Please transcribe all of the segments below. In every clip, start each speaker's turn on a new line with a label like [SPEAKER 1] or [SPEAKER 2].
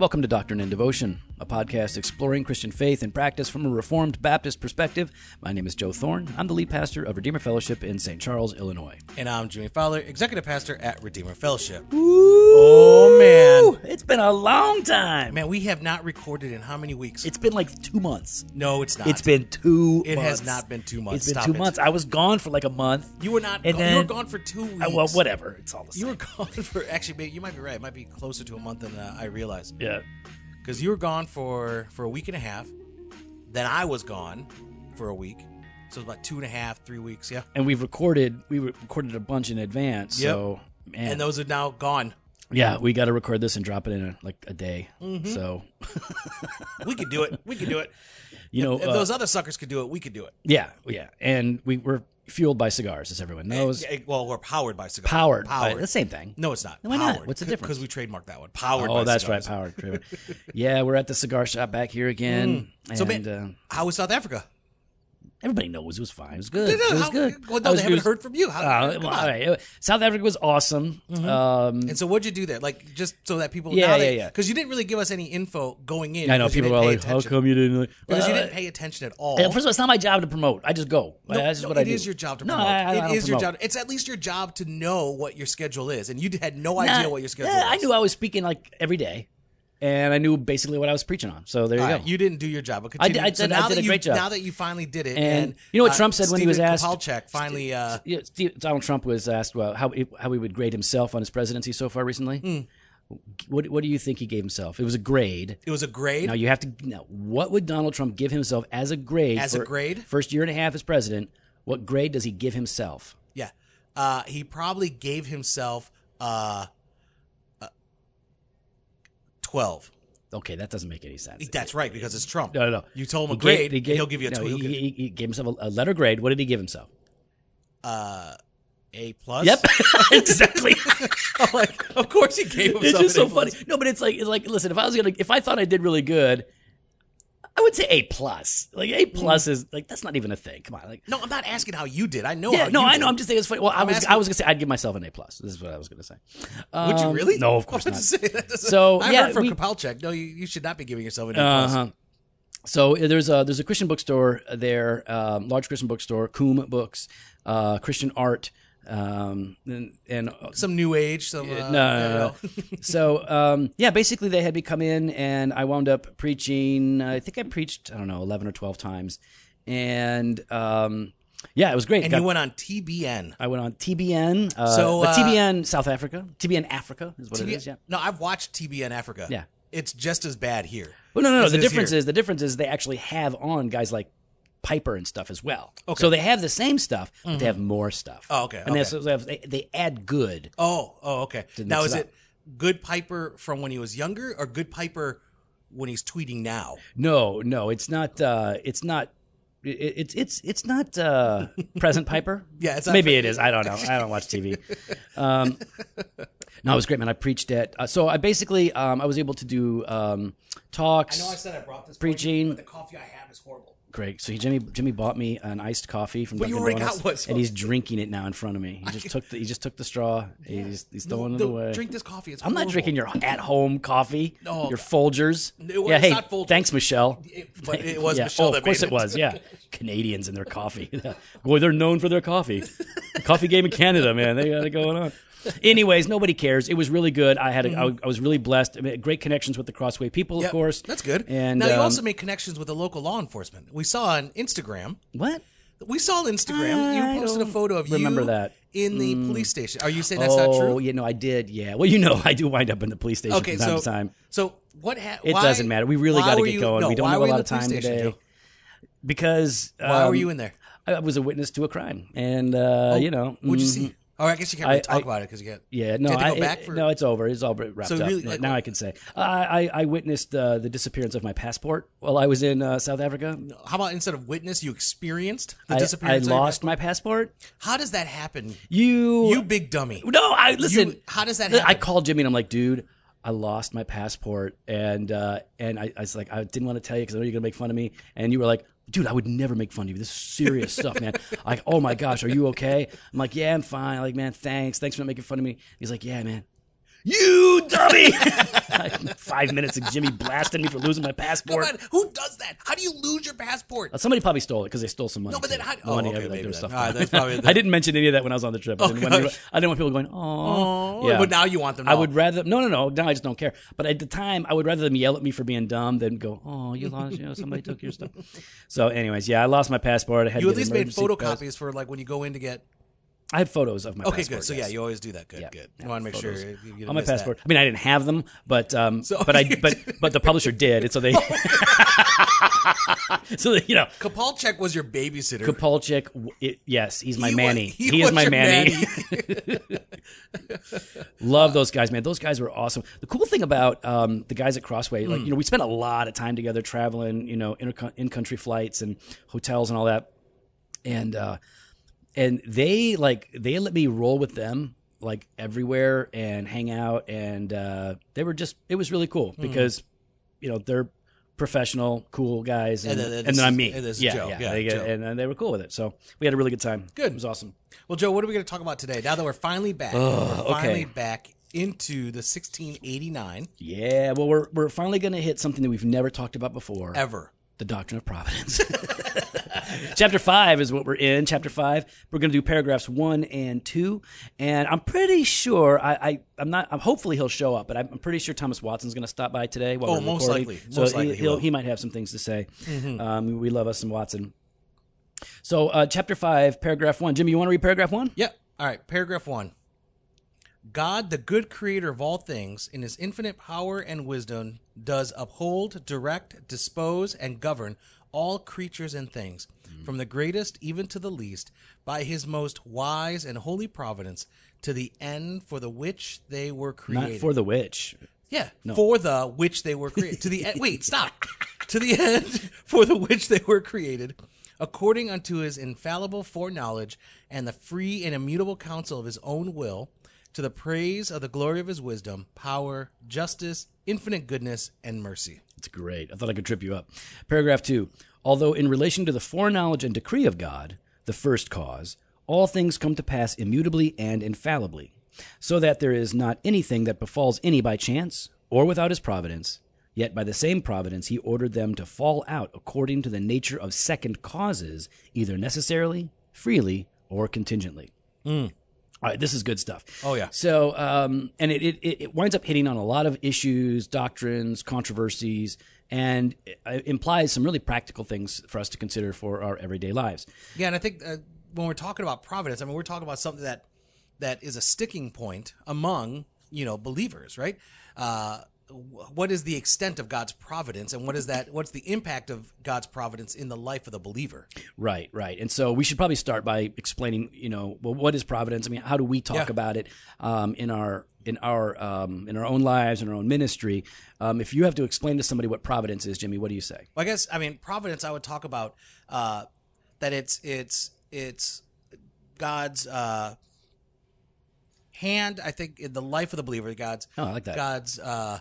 [SPEAKER 1] Welcome to Doctrine and Devotion, a podcast exploring Christian faith and practice from a Reformed Baptist perspective. My name is Joe Thorn. I'm the lead pastor of Redeemer Fellowship in St. Charles, Illinois.
[SPEAKER 2] And I'm Jimmy Fowler, executive pastor at Redeemer Fellowship. oh man,
[SPEAKER 1] It's been a long time.
[SPEAKER 2] man, we have not recorded in how many weeks?
[SPEAKER 1] It's been like two months.
[SPEAKER 2] no, it's not.
[SPEAKER 1] It's been two
[SPEAKER 2] It
[SPEAKER 1] months.
[SPEAKER 2] has not been two months.
[SPEAKER 1] It's been
[SPEAKER 2] Stop
[SPEAKER 1] two
[SPEAKER 2] it.
[SPEAKER 1] months. I was gone for like a month.
[SPEAKER 2] You were not.
[SPEAKER 1] And
[SPEAKER 2] gone, you were gone for two weeks.
[SPEAKER 1] Uh, well, whatever. It's all the same.
[SPEAKER 2] You were gone for actually. maybe- You might be right. It might be closer to a month than uh, I realized.
[SPEAKER 1] yeah.
[SPEAKER 2] Because you were gone for for a week and a half. Then I was gone for a week. So about two and a half, three weeks. Yeah.
[SPEAKER 1] And we've recorded, we recorded a bunch in advance.
[SPEAKER 2] Yep.
[SPEAKER 1] So, man.
[SPEAKER 2] And those are now gone.
[SPEAKER 1] yeah, we got to record this and drop it in a, like a day.
[SPEAKER 2] Mm-hmm.
[SPEAKER 1] So,
[SPEAKER 2] We could do it. We could do it.
[SPEAKER 1] you know,
[SPEAKER 2] If
[SPEAKER 1] uh,
[SPEAKER 2] those other suckers could do it, we could do it.
[SPEAKER 1] yeah, yeah. And we were fueled by cigars, as everyone knows.
[SPEAKER 2] Yeah, Well, we're powered by cigars.
[SPEAKER 1] Powered. by-
[SPEAKER 2] Powered.
[SPEAKER 1] the same thing.
[SPEAKER 2] No, it's not.
[SPEAKER 1] Why not?
[SPEAKER 2] Powered.
[SPEAKER 1] What's the difference?
[SPEAKER 2] Because we trademarked that one. Powered.
[SPEAKER 1] Oh,
[SPEAKER 2] by
[SPEAKER 1] that's
[SPEAKER 2] cigars.
[SPEAKER 1] right, powered. Yeah, we're at the cigar shop back here again.
[SPEAKER 2] Mm. So,
[SPEAKER 1] and,
[SPEAKER 2] man,
[SPEAKER 1] uh,
[SPEAKER 2] how was South Africa?
[SPEAKER 1] Everybody knows it was fine. It was good. It was
[SPEAKER 2] How-
[SPEAKER 1] good.
[SPEAKER 2] Well, no,
[SPEAKER 1] was-
[SPEAKER 2] they haven't
[SPEAKER 1] was-
[SPEAKER 2] heard from you. How,
[SPEAKER 1] Uh, well.
[SPEAKER 2] Mm-hmm.
[SPEAKER 1] all right. South Africa was awesome. Um,
[SPEAKER 2] And so, what'd you do there? Like, just so that people,
[SPEAKER 1] Yeah, yeah, yeah.
[SPEAKER 2] Because you didn't really give us any info going in.
[SPEAKER 1] I know people are like,
[SPEAKER 2] pay
[SPEAKER 1] "How come you didn't?" Like,
[SPEAKER 2] Because you didn't pay attention at all.
[SPEAKER 1] uh, First of all, it's not my job to promote. I just go.
[SPEAKER 2] No,
[SPEAKER 1] That's just
[SPEAKER 2] no,
[SPEAKER 1] what I
[SPEAKER 2] it
[SPEAKER 1] do.
[SPEAKER 2] is your job to
[SPEAKER 1] No,
[SPEAKER 2] promote.
[SPEAKER 1] I, I
[SPEAKER 2] It
[SPEAKER 1] don't
[SPEAKER 2] is your job. It's at least your job to know what your schedule is, and you had no idea what your schedule
[SPEAKER 1] yeah, I knew I was speaking like every day, and I knew basically what I was preaching on. So there you
[SPEAKER 2] All
[SPEAKER 1] go.
[SPEAKER 2] you didn't do your job. But
[SPEAKER 1] I did-. I
[SPEAKER 2] so
[SPEAKER 1] did- I
[SPEAKER 2] now
[SPEAKER 1] did
[SPEAKER 2] that
[SPEAKER 1] a
[SPEAKER 2] you,
[SPEAKER 1] great job.
[SPEAKER 2] Now that you finally did it,
[SPEAKER 1] And
[SPEAKER 2] and,
[SPEAKER 1] you know what
[SPEAKER 2] uh,
[SPEAKER 1] Trump said when he was asked-
[SPEAKER 2] finally. Uh,
[SPEAKER 1] yeah, Steve, Donald Trump was asked well, how he- how he would grade himself on his presidency so far recently.
[SPEAKER 2] Hmm.
[SPEAKER 1] What what do you think he gave himself? It was a grade.
[SPEAKER 2] it was a grade.
[SPEAKER 1] Now you have to now what would Donald Trump give himself as a grade?
[SPEAKER 2] As a grade?
[SPEAKER 1] First year and a half as president. What grade does he give himself?
[SPEAKER 2] Yeah. Uh, he probably gave himself uh, uh, 12.
[SPEAKER 1] Okay, that doesn't make any sense.
[SPEAKER 2] That's right, because it's Trump.
[SPEAKER 1] No, no, no.
[SPEAKER 2] You told him a grade,
[SPEAKER 1] he gave-
[SPEAKER 2] he'll give you a
[SPEAKER 1] no,
[SPEAKER 2] 12.
[SPEAKER 1] he, he- he gave himself a, a letter grade. What did he give himself?
[SPEAKER 2] uh, A plus?
[SPEAKER 1] Yep, exactly.
[SPEAKER 2] Like, of course he gave himself
[SPEAKER 1] it's just so funny. No, but it's like it's like listen, if I was gonna if I thought I did really good, I would say A plus. Like A plus is like that's not even a thing. Come on, like
[SPEAKER 2] No, I'm not asking how you did. I know
[SPEAKER 1] yeah,
[SPEAKER 2] how
[SPEAKER 1] no,
[SPEAKER 2] you
[SPEAKER 1] I
[SPEAKER 2] did.
[SPEAKER 1] know. I'm just saying it's funny. Well, I was
[SPEAKER 2] asking-
[SPEAKER 1] I was gonna say I'd give myself an A plus. This is what I was gonna say.
[SPEAKER 2] Would you
[SPEAKER 1] Um,
[SPEAKER 2] really?
[SPEAKER 1] No, of course
[SPEAKER 2] I
[SPEAKER 1] not.
[SPEAKER 2] was say, that doesn't-
[SPEAKER 1] So,
[SPEAKER 2] I've
[SPEAKER 1] yeah,
[SPEAKER 2] heard from
[SPEAKER 1] we-
[SPEAKER 2] Kopalchek. No, you, you should not be giving yourself an A plus.
[SPEAKER 1] Uh-huh. So uh, there's a there's a Christian bookstore there, um, large Christian bookstore, CUM Books, uh, Christian art, um, and, and
[SPEAKER 2] Some new age, some. Uh,
[SPEAKER 1] no, no, no, so um, yeah, basically they had me come in, and I wound up preaching. I think I preached I don't know eleven or twelve times, and um, yeah, it was great.
[SPEAKER 2] And
[SPEAKER 1] Got-
[SPEAKER 2] you went on TBN.
[SPEAKER 1] I went on TBN. Uh,
[SPEAKER 2] So, uh,
[SPEAKER 1] TBN South Africa, TBN Africa is what it
[SPEAKER 2] TBN
[SPEAKER 1] is. Yeah.
[SPEAKER 2] No, I've watched TBN Africa.
[SPEAKER 1] Yeah.
[SPEAKER 2] It's just as bad here.
[SPEAKER 1] Well, no, no, no. The difference
[SPEAKER 2] here.
[SPEAKER 1] is the difference is they actually have on guys like Piper and stuff as well.
[SPEAKER 2] Okay. Mm-hmm.
[SPEAKER 1] So they have the same stuff, but they have more stuff.
[SPEAKER 2] Oh, okay,
[SPEAKER 1] And they,
[SPEAKER 2] okay.
[SPEAKER 1] also have, they, they add good.
[SPEAKER 2] Oh, oh, okay. Now is
[SPEAKER 1] it
[SPEAKER 2] it good Piper from when he was younger, or good Piper when he's tweeting now?
[SPEAKER 1] No, no, it's not. Uh, it's not. It, it's it's it's not uh, present Piper.
[SPEAKER 2] Yeah, it's not
[SPEAKER 1] maybe it is. I don't know. I don't watch TV. Um, no, it was great, man. I preached it. Uh, so I basically um, I was able to do um, talks.
[SPEAKER 2] I know I said I brought this
[SPEAKER 1] Preaching.
[SPEAKER 2] the coffee I have is horrible.
[SPEAKER 1] Great. So he, Jimmy Jimmy bought me an iced coffee from Dunkin' Donuts,
[SPEAKER 2] one, so-
[SPEAKER 1] and he's drinking it now in front of me. He just took the he just took the straw. He's, he's throwing it away.
[SPEAKER 2] Drink this coffee. It's
[SPEAKER 1] I'm not drinking your at home coffee.
[SPEAKER 2] No.
[SPEAKER 1] your Folgers. Yeah, hey,
[SPEAKER 2] Folgers.
[SPEAKER 1] thanks, Michelle.
[SPEAKER 2] It- but it was
[SPEAKER 1] yeah.
[SPEAKER 2] Michelle
[SPEAKER 1] Oh, of course it
[SPEAKER 2] it.
[SPEAKER 1] was. Yeah, Canadians and their coffee. Boy, they're known for their coffee. The coffee game in Canada, man. They got it going on. Anyways, nobody cares. It was really good. I had I was really blessed. I mean, great connections with the Crossway people, of
[SPEAKER 2] Mm-hmm. Yep,
[SPEAKER 1] course.
[SPEAKER 2] That's good.
[SPEAKER 1] And
[SPEAKER 2] now you
[SPEAKER 1] um,
[SPEAKER 2] also made connections with the local law enforcement. We saw on Instagram.
[SPEAKER 1] what?
[SPEAKER 2] We saw on Instagram.
[SPEAKER 1] I
[SPEAKER 2] you posted a photo of
[SPEAKER 1] remember
[SPEAKER 2] you
[SPEAKER 1] that.
[SPEAKER 2] in the police station. Are you saying that's
[SPEAKER 1] oh,
[SPEAKER 2] not true?
[SPEAKER 1] Oh, you know, I did. Yeah. Well, you know, I do wind up in the police station
[SPEAKER 2] Okay,
[SPEAKER 1] from time
[SPEAKER 2] so
[SPEAKER 1] to time.
[SPEAKER 2] so what? Ha-
[SPEAKER 1] It
[SPEAKER 2] why-
[SPEAKER 1] doesn't matter. We really got to get
[SPEAKER 2] you-
[SPEAKER 1] going.
[SPEAKER 2] no,
[SPEAKER 1] we don't have a lot of time
[SPEAKER 2] station,
[SPEAKER 1] today
[SPEAKER 2] Joe?
[SPEAKER 1] because
[SPEAKER 2] Why were
[SPEAKER 1] um,
[SPEAKER 2] you in there?
[SPEAKER 1] I was a witness to a crime, and uh, you know,
[SPEAKER 2] What'd you see? Oh, I guess you can't really
[SPEAKER 1] I-
[SPEAKER 2] talk
[SPEAKER 1] I-
[SPEAKER 2] about it because you get
[SPEAKER 1] Yeah, no,
[SPEAKER 2] you have to
[SPEAKER 1] I, it-
[SPEAKER 2] for
[SPEAKER 1] no, it's over. It's all wrapped
[SPEAKER 2] So
[SPEAKER 1] up.
[SPEAKER 2] really,
[SPEAKER 1] But
[SPEAKER 2] like,
[SPEAKER 1] now I can say I, I, I witnessed uh, the disappearance of my passport while I was in uh, South Africa.
[SPEAKER 2] How about instead of witness, you experienced the
[SPEAKER 1] I, I
[SPEAKER 2] disappearance? your
[SPEAKER 1] lost
[SPEAKER 2] passport?
[SPEAKER 1] my passport.
[SPEAKER 2] How does that happen?
[SPEAKER 1] You,
[SPEAKER 2] You big dummy.
[SPEAKER 1] no, I listen.
[SPEAKER 2] You- how does that happen?
[SPEAKER 1] I called Jimmy and I'm like, dude, I lost my passport, and uh, and I, I was like, I didn't want to tell you because I know you're gonna make fun of me, and you were like. Dude, I would never make fun of you. This is serious stuff, man. Like, oh my gosh, are you okay? I'm like, yeah, I'm fine. Like, man, thanks. Thanks for not making fun of me. He's like, yeah, man. You dummy! Five minutes of Jimmy blasting me for losing my
[SPEAKER 2] Come
[SPEAKER 1] passport.
[SPEAKER 2] on, who does that? How do you lose your passport?
[SPEAKER 1] Uh, Somebody probably stole it because they stole some money.
[SPEAKER 2] No, but then how- oh,
[SPEAKER 1] money,
[SPEAKER 2] okay, maybe
[SPEAKER 1] stuff.
[SPEAKER 2] Right, that's probably the-
[SPEAKER 1] I didn't mention any of that when I was on the trip. I didn't, want,
[SPEAKER 2] gosh.
[SPEAKER 1] I didn't want people going, oh, yeah.
[SPEAKER 2] But now you want them. To
[SPEAKER 1] I would rather no, no, no. Now I just don't care. But at the time, I would rather them yell at me for being dumb than go, "Oh, you lost. You know, somebody took your stuff." So, anyways, yeah, I lost my passport. I had
[SPEAKER 2] You
[SPEAKER 1] to
[SPEAKER 2] at least made
[SPEAKER 1] emergency pass-
[SPEAKER 2] photocopies for like when you go in to get.
[SPEAKER 1] I had photos of my
[SPEAKER 2] Okay,
[SPEAKER 1] passport.
[SPEAKER 2] good. So
[SPEAKER 1] yes.
[SPEAKER 2] yeah, you always do that. Good,
[SPEAKER 1] Yeah,
[SPEAKER 2] good. You want to make sure you, you
[SPEAKER 1] on my
[SPEAKER 2] miss that.
[SPEAKER 1] passport. I mean, I didn't have them, but um,
[SPEAKER 2] So-
[SPEAKER 1] but I but but the publisher did, and so they so you know.
[SPEAKER 2] Kapalchek was your babysitter.
[SPEAKER 1] Kapolchik, w- it, yes, he's my
[SPEAKER 2] He
[SPEAKER 1] Manny.
[SPEAKER 2] he
[SPEAKER 1] He, is my Manny.
[SPEAKER 2] Manny.
[SPEAKER 1] Love those guys, man. Those guys were awesome. The cool thing about um, the guys at Crossway, like you know, we spent a lot of time together traveling, you know, inter- in-country flights and hotels and all that, and uh, and they like they let me roll with them like everywhere and hang out, and uh, they were just it was really cool because you know they're professional, cool guys, and,
[SPEAKER 2] And
[SPEAKER 1] and,
[SPEAKER 2] then
[SPEAKER 1] I'm me. yeah,
[SPEAKER 2] Joe.
[SPEAKER 1] yeah,
[SPEAKER 2] Yeah,
[SPEAKER 1] they, and, and they were cool with it. So we had a really good time.
[SPEAKER 2] Good.
[SPEAKER 1] it was awesome.
[SPEAKER 2] Well, Joe, what are we going to talk about today? Now that we're finally back, we're finally
[SPEAKER 1] okay.
[SPEAKER 2] back into the 1689
[SPEAKER 1] Yeah, well, we're we're finally going to hit something that we've never talked about before.
[SPEAKER 2] ever.
[SPEAKER 1] the doctrine of providence. Chapter five is what we're in. Chapter five, we're going to do paragraphs one and two, and I'm pretty sure I, I I'm not. I'm hopefully he'll show up, but I'm, I'm pretty sure Thomas Watson's going to stop by today. While
[SPEAKER 2] Oh,
[SPEAKER 1] we're
[SPEAKER 2] most
[SPEAKER 1] recording.
[SPEAKER 2] likely.
[SPEAKER 1] So
[SPEAKER 2] Most likely he
[SPEAKER 1] he, will
[SPEAKER 2] will. Mm-hmm.
[SPEAKER 1] he might have some things to say. Um, we love us some Watson. So uh, chapter five, paragraph one. Jimmy, you want to read paragraph one?
[SPEAKER 2] Yep. All right. Paragraph one. God, the good creator of all things, in his infinite power and wisdom, does uphold, direct, dispose, and govern all creatures and things, mm. from the greatest even to the least, by his most wise and holy providence, to the end for the which they were created.
[SPEAKER 1] Not for the which.
[SPEAKER 2] Yeah, for the which they were created. to the end. Wait, stop. to the end for the which they were created, according unto his infallible foreknowledge and the free and immutable counsel of his own will, to the praise of the glory of his wisdom, power, justice, infinite goodness, and mercy.
[SPEAKER 1] It's great. I thought I could trip you up. Paragraph two. Although in relation to the foreknowledge and decree of God, the first cause, all things come to pass immutably and infallibly, so that there is not anything that befalls any by chance or without his providence. Yet by the same providence he ordered them to fall out according to the nature of second causes, either necessarily, freely, or contingently. Hmm. All right, this is good stuff.
[SPEAKER 2] Oh, yeah.
[SPEAKER 1] So, um, and it, it it winds up hitting on a lot of issues, doctrines, controversies, and implies some really practical things for us to consider for our everyday lives.
[SPEAKER 2] Yeah, and I think uh, when we're talking about providence, I mean, we're talking about something that that is a sticking point among you know believers, right? Uh, what is the extent of God's providence, and what is that? What's the impact of God's providence in the life of the believer?
[SPEAKER 1] Right, right. And so we should probably start by explaining, you know, well, what is providence? I mean, how do we talk
[SPEAKER 2] Yeah.
[SPEAKER 1] about it um, in our in our um, in our own lives in our own ministry? Um, if you have to explain to somebody what providence is, Jimmy, what do you say?
[SPEAKER 2] Well, I guess I mean providence. I would talk about uh, that it's it's it's God's uh, hand. I think in the life of the believer, God's
[SPEAKER 1] Oh, I like that.
[SPEAKER 2] God's. Uh,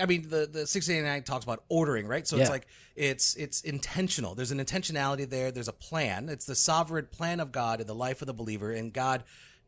[SPEAKER 2] I- mean, the the six eighty nine talks about ordering, right? So it's like it's it's intentional. There's an intentionality there. There's a plan. It's the sovereign plan of God in the life of the believer, and God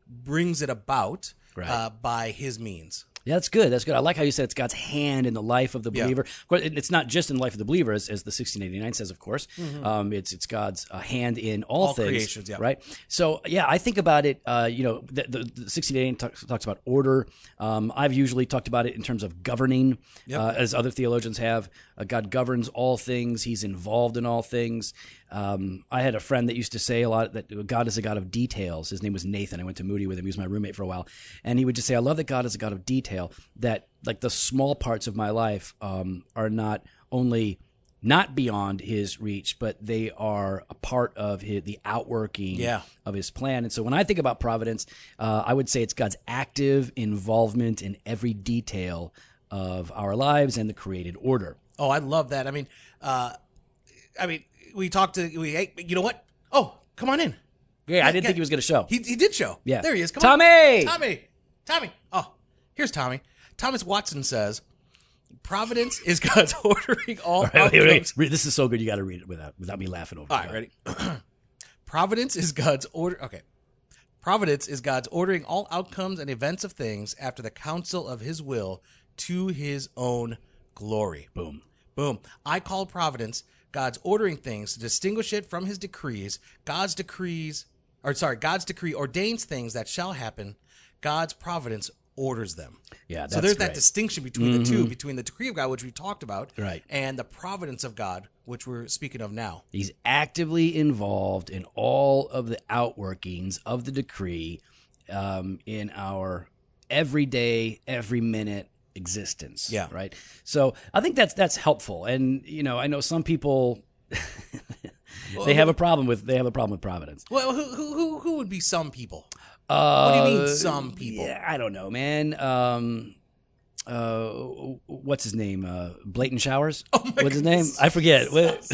[SPEAKER 2] brings it about
[SPEAKER 1] Right.
[SPEAKER 2] uh, by His means.
[SPEAKER 1] Yeah, that's good. That's good. I like how you said it's God's hand in the life of the
[SPEAKER 2] Yeah.
[SPEAKER 1] believer. Of course, it's not just in the life of the believer, as, as the 1689 says, of course. Um, it's it's God's uh, hand in all,
[SPEAKER 2] Mm-hmm. All
[SPEAKER 1] things,
[SPEAKER 2] creations, yeah.
[SPEAKER 1] right? So, yeah, I think about it. Uh, you know, the, the, the 1689 talks, talks about order. Um, I've usually talked about it in terms of governing, uh, as other theologians have. Uh, God governs all things. He's involved in all things. Um, I had a friend that used to say a lot that God is a God of details. His name was Nathan. I went to Moody with him. He was my roommate for a while, and he would just say, "I love that God is a God of detail. That like the small parts of my life um, are not only not beyond His reach, but they are a part of his, the outworking
[SPEAKER 2] Yeah.
[SPEAKER 1] of His plan." And so, when I think about providence, uh, I would say it's God's active involvement in every detail of our lives and the created order.
[SPEAKER 2] Oh, I love that. I mean, uh, I mean, we talked to we. Hey, you know what? Oh, come on in.
[SPEAKER 1] Yeah, I didn't think he was going to show.
[SPEAKER 2] He, he did show.
[SPEAKER 1] Yeah.
[SPEAKER 2] there he is. Come
[SPEAKER 1] Tommy!
[SPEAKER 2] on, Tommy, Tommy. Tommy! Oh, here's Tommy. Thomas Watson says, "Providence is God's ordering all
[SPEAKER 1] Wait, wait, wait.
[SPEAKER 2] outcomes."
[SPEAKER 1] This is so good. You got to read it without without me laughing over.
[SPEAKER 2] All right, ready? Providence is God's order. Okay. Providence is God's ordering all outcomes and events of things after the counsel of his will to his own glory.
[SPEAKER 1] Boom.
[SPEAKER 2] Boom. I call providence God's ordering things to distinguish it from his decrees. God's decrees, or sorry, God's decree ordains things that shall happen. God's providence orders them.
[SPEAKER 1] Yeah,
[SPEAKER 2] so there's that
[SPEAKER 1] great. Mm-hmm.
[SPEAKER 2] distinction between the two, between the decree of God, which we talked about,
[SPEAKER 1] Right.
[SPEAKER 2] and the providence of God, which we're speaking of now.
[SPEAKER 1] He's actively involved in all of the outworkings of the decree um, in our everyday, every minute existence.
[SPEAKER 2] Yeah.
[SPEAKER 1] Right. So I think that's that's helpful. And you know, I know some people they have a problem with they have a problem with providence.
[SPEAKER 2] Well, who who who, who would be some people? Uh, what do you mean,
[SPEAKER 1] Uh,
[SPEAKER 2] some people?
[SPEAKER 1] Yeah, I don't know, man. Um, uh, what's his name? Uh, Blatant Showers.
[SPEAKER 2] Oh
[SPEAKER 1] what's his name? I forget.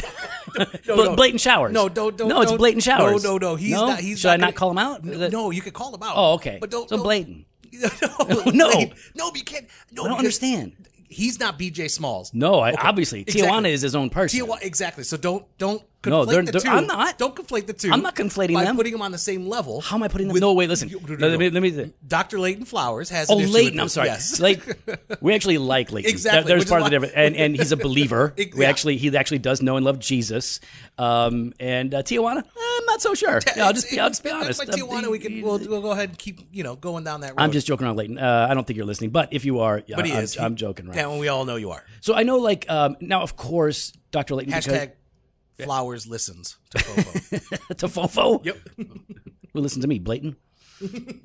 [SPEAKER 2] No, no.
[SPEAKER 1] Blatant Showers.
[SPEAKER 2] No, don't, don't.
[SPEAKER 1] No, it's Blatant Showers.
[SPEAKER 2] No, no, no. He's
[SPEAKER 1] No?
[SPEAKER 2] not. He's
[SPEAKER 1] Should
[SPEAKER 2] not
[SPEAKER 1] I not
[SPEAKER 2] gonna-
[SPEAKER 1] call him out?
[SPEAKER 2] No, no, you could call him out.
[SPEAKER 1] Oh, okay.
[SPEAKER 2] But don't.
[SPEAKER 1] so
[SPEAKER 2] don't-
[SPEAKER 1] blatant.
[SPEAKER 2] no,
[SPEAKER 1] No.
[SPEAKER 2] No, but you can't. No,
[SPEAKER 1] I don't understand.
[SPEAKER 2] He's not BJ Smalls.
[SPEAKER 1] No, I, obviously
[SPEAKER 2] exactly.
[SPEAKER 1] Tijuana is his own person.
[SPEAKER 2] Tijuana, exactly. So don't don't conflate
[SPEAKER 1] No, they're-
[SPEAKER 2] the
[SPEAKER 1] they're-
[SPEAKER 2] 2
[SPEAKER 1] I'm not.
[SPEAKER 2] Don't conflate the two.
[SPEAKER 1] I'm not conflating
[SPEAKER 2] by
[SPEAKER 1] them.
[SPEAKER 2] putting them on the same level.
[SPEAKER 1] How am I putting them?
[SPEAKER 2] with-
[SPEAKER 1] no, wait, listen.
[SPEAKER 2] you-
[SPEAKER 1] let, me, let me.
[SPEAKER 2] Dr. Leighton Flowers has.
[SPEAKER 1] Oh, Leighton. I'm sorry.
[SPEAKER 2] Yes.
[SPEAKER 1] Like we actually like Leighton.
[SPEAKER 2] Exactly,
[SPEAKER 1] There- There's part of the difference, and and he's a believer.
[SPEAKER 2] Ex-
[SPEAKER 1] we
[SPEAKER 2] yeah.
[SPEAKER 1] actually he actually does know and love Jesus. Um, and uh, Tijuana, I'm not so sure. Yeah, I'll just be, I'll just be honest.
[SPEAKER 2] Like
[SPEAKER 1] Uh,
[SPEAKER 2] Tijuana, we can we'll, we'll go ahead and keep you know going down that road.
[SPEAKER 1] I'm just joking around, Leighton. Uh, I don't think you're listening, but if you are, yeah,
[SPEAKER 2] But he
[SPEAKER 1] I'm,
[SPEAKER 2] is.
[SPEAKER 1] I'm joking, right?
[SPEAKER 2] Yeah, we all know you are.
[SPEAKER 1] So I know, like um, now, of course, Dr. Leighton
[SPEAKER 2] Hashtag Flowers listens to Fofo.
[SPEAKER 1] to Fofo.
[SPEAKER 2] yep.
[SPEAKER 1] Who listen to me, Blatant?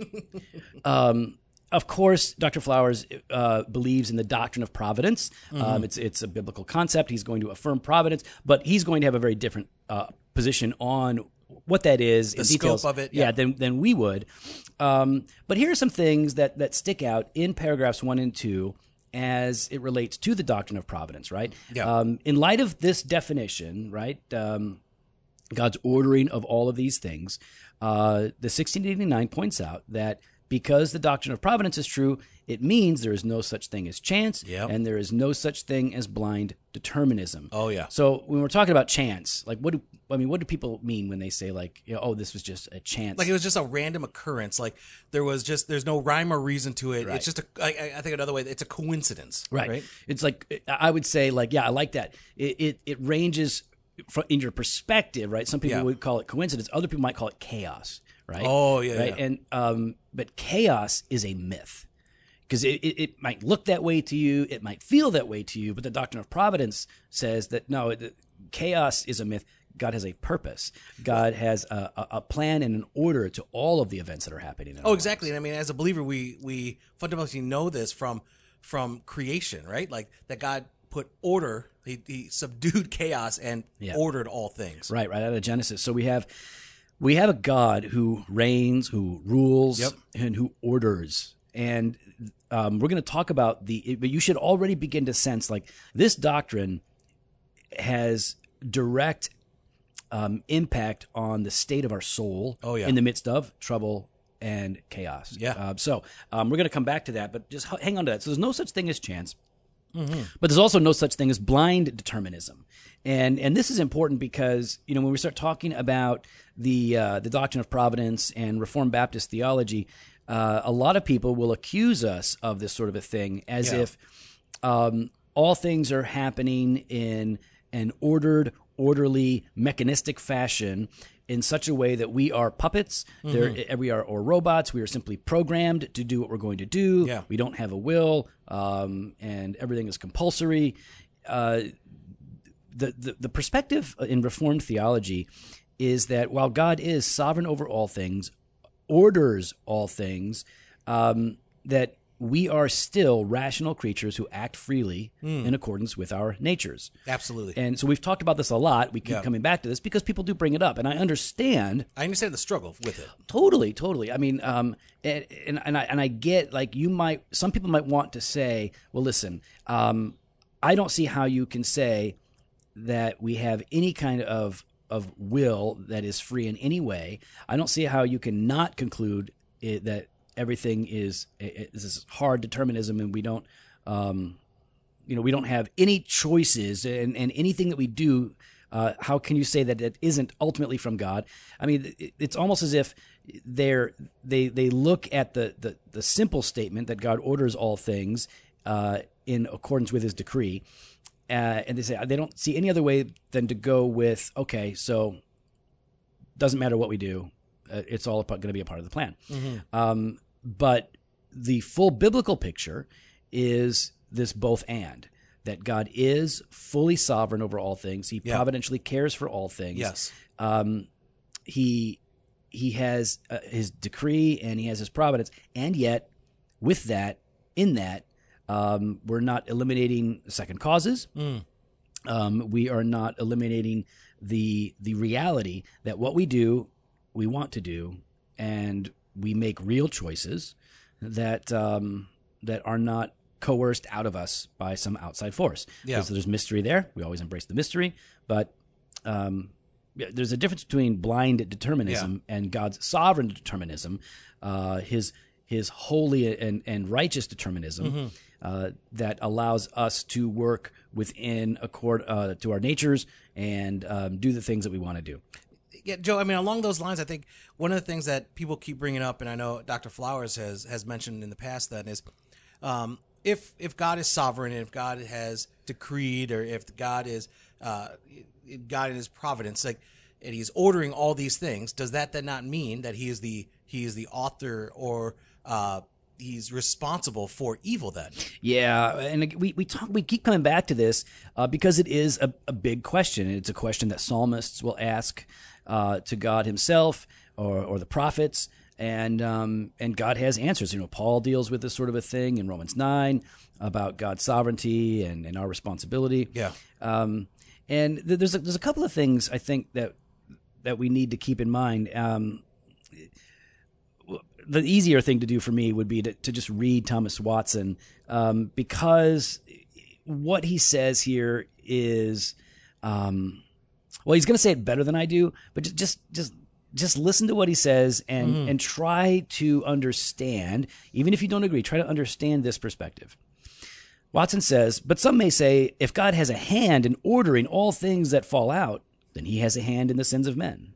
[SPEAKER 1] um, of course, Dr. Flowers uh, believes in the doctrine of providence. Um, it's it's a biblical concept. He's going to affirm providence, but he's going to have a very different uh, position on what that is, the
[SPEAKER 2] scope of it, yeah.
[SPEAKER 1] than than we would. Um, but here are some things that that stick out in paragraphs one and two as it relates to the doctrine of providence. Right.
[SPEAKER 2] Yeah.
[SPEAKER 1] Um, in light of this definition, right. Um, God's ordering of all of these things. Uh, the 1689 points out that because the doctrine of providence is true, it means there is no such thing as chance,
[SPEAKER 2] Yep.
[SPEAKER 1] and there is no such thing as blind determinism.
[SPEAKER 2] Oh, yeah.
[SPEAKER 1] So when we're talking about chance, like what do I mean? What do people mean when they say like, you know, oh, this was just a chance?
[SPEAKER 2] Like it was just a random occurrence. Like there was just there's no rhyme or reason to it. It's just a. I, I- think another way. It's a coincidence.
[SPEAKER 1] Right. It's like I would say, like, yeah, I like that. It it, it ranges fro- in your perspective, right? Some people
[SPEAKER 2] Yeah.
[SPEAKER 1] would call it coincidence. Other people might call it chaos, right?
[SPEAKER 2] Oh, yeah,
[SPEAKER 1] right.
[SPEAKER 2] yeah.
[SPEAKER 1] And um, but chaos is a myth because it, it, it might look that way to you, it might feel that way to you, but the doctrine of providence says that no, it, chaos is a myth. God has a purpose. God has a, a, plan and an order to all of the events that are happening.
[SPEAKER 2] Oh,
[SPEAKER 1] lives.
[SPEAKER 2] exactly. And I mean, as a believer, we we fundamentally know this from from creation, right? Like that God put order. He, he subdued chaos and
[SPEAKER 1] Yeah.
[SPEAKER 2] ordered all things.
[SPEAKER 1] Right, right out of Genesis. So we have we have a God who reigns, who rules,
[SPEAKER 2] Yep.
[SPEAKER 1] and who orders. And um, we're going to talk about the. But you should already begin to sense like this doctrine has direct um, impact on the state of our soul.
[SPEAKER 2] Oh, yeah.
[SPEAKER 1] in the midst of trouble and chaos.
[SPEAKER 2] Yeah.
[SPEAKER 1] Uh, so um, we're going to come back to that, but just h- hang on to that. So there's no such thing as chance.
[SPEAKER 2] Mm-hmm.
[SPEAKER 1] But there's also no such thing as blind determinism, and and this is important because you know when we start talking about the uh, the doctrine of providence and Reformed Baptist theology, uh, a lot of people will accuse us of this sort of a thing as
[SPEAKER 2] Yeah.
[SPEAKER 1] if um, all things are happening in an ordered, orderly, mechanistic fashion in such a way that we are puppets,
[SPEAKER 2] Mm-hmm.
[SPEAKER 1] there, we are or robots. We are simply programmed to do what we're going to do.
[SPEAKER 2] Yeah.
[SPEAKER 1] We don't have a will, um, and everything is compulsory. Uh, the, the the perspective in Reformed theology is that while God is sovereign over all things, orders all things, um, that we are still rational creatures who act freely
[SPEAKER 2] Hmm.
[SPEAKER 1] in accordance with our natures.
[SPEAKER 2] Absolutely.
[SPEAKER 1] And so we've talked about this a lot. We keep
[SPEAKER 2] Yeah.
[SPEAKER 1] coming back to this because people do bring it up, and I understand
[SPEAKER 2] I understand the struggle with it.
[SPEAKER 1] Totally, totally. I mean, um, and, and and I and I get like you might. Some people might want to say, "Well, listen, um, I don't see how you can say that we have any kind of of will that is free in any way. I don't see how you can not conclude it, that everything is is hard determinism, and we don't." Um, you know, we don't have any choices, and, and anything that we do, uh, how can you say that it isn't ultimately from God? I mean, it, it's almost as if they're they they look at the the, the simple statement that God orders all things uh, in accordance with His decree, uh, and they say they don't see any other way than to go with okay, so doesn't matter what we do, uh, it's all going to be a part of the plan. Um, but the full biblical picture is this both and that God is fully sovereign over all things. He
[SPEAKER 2] Yeah.
[SPEAKER 1] providentially cares for all things.
[SPEAKER 2] Yes.
[SPEAKER 1] Um, he he has uh, his decree and he has his providence, and yet with that, in that, um, we're not eliminating second causes. Um, we are not eliminating the the reality that what we do, we want to do, and we make real choices that um, that are not coerced out of us by some outside force.
[SPEAKER 2] Yeah.
[SPEAKER 1] So there's mystery there. We always embrace the mystery, but um, there's a difference between blind determinism and God's sovereign determinism, uh, his his holy and, and righteous determinism uh, that allows us to work within accord uh, to our natures and um, do the things that we want to do.
[SPEAKER 2] Yeah, Joe. I mean, along those lines, I think one of the things that people keep bringing up, and I know Dr. Flowers has has mentioned in the past, then is um, if if God is sovereign and if God has decreed, or if God is uh, God in His providence, like, and He's ordering all these things, does that then not mean that He is the He is the author or uh, He's responsible for evil? Then,
[SPEAKER 1] Yeah, and we we talk we keep coming back to this uh, because it is a, a big question. It's a question that psalmists will ask uh, to God Himself or or the prophets, and um, and God has answers. You know, Paul deals with this sort of a thing in Romans nine about God's sovereignty and, and our responsibility.
[SPEAKER 2] Yeah.
[SPEAKER 1] Um, and th- there's a, there's a couple of things I think that that we need to keep in mind. Um, the easier thing to do for me would be to, to just read Thomas Watson um, because what he says here is, um, well, he's going to say it better than I do, but just just just just listen to what he says and and try to understand, even if you don't agree, try to understand this perspective. Watson says, but some may say, if God has a hand in ordering all things that fall out, then he has a hand in the sins of men.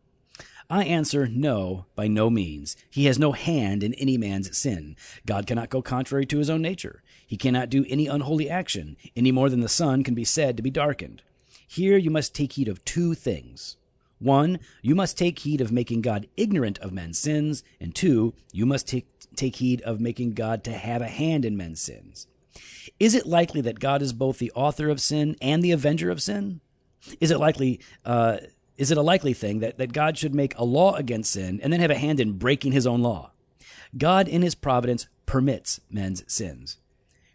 [SPEAKER 1] I answer, no, by no means. He has no hand in any man's sin. God cannot go contrary to his own nature. He cannot do any unholy action, any more than the sun can be said to be darkened. Here you must take heed of two things. One, you must take heed of making God ignorant of men's sins, and two, you must take, take heed of making God to have a hand in men's sins. Is it likely that God is both the author of sin and the avenger of sin? Is it likely? Uh, is it a likely thing that, that God should make a law against sin and then have a hand in breaking his own law? God, in his providence, permits men's sins.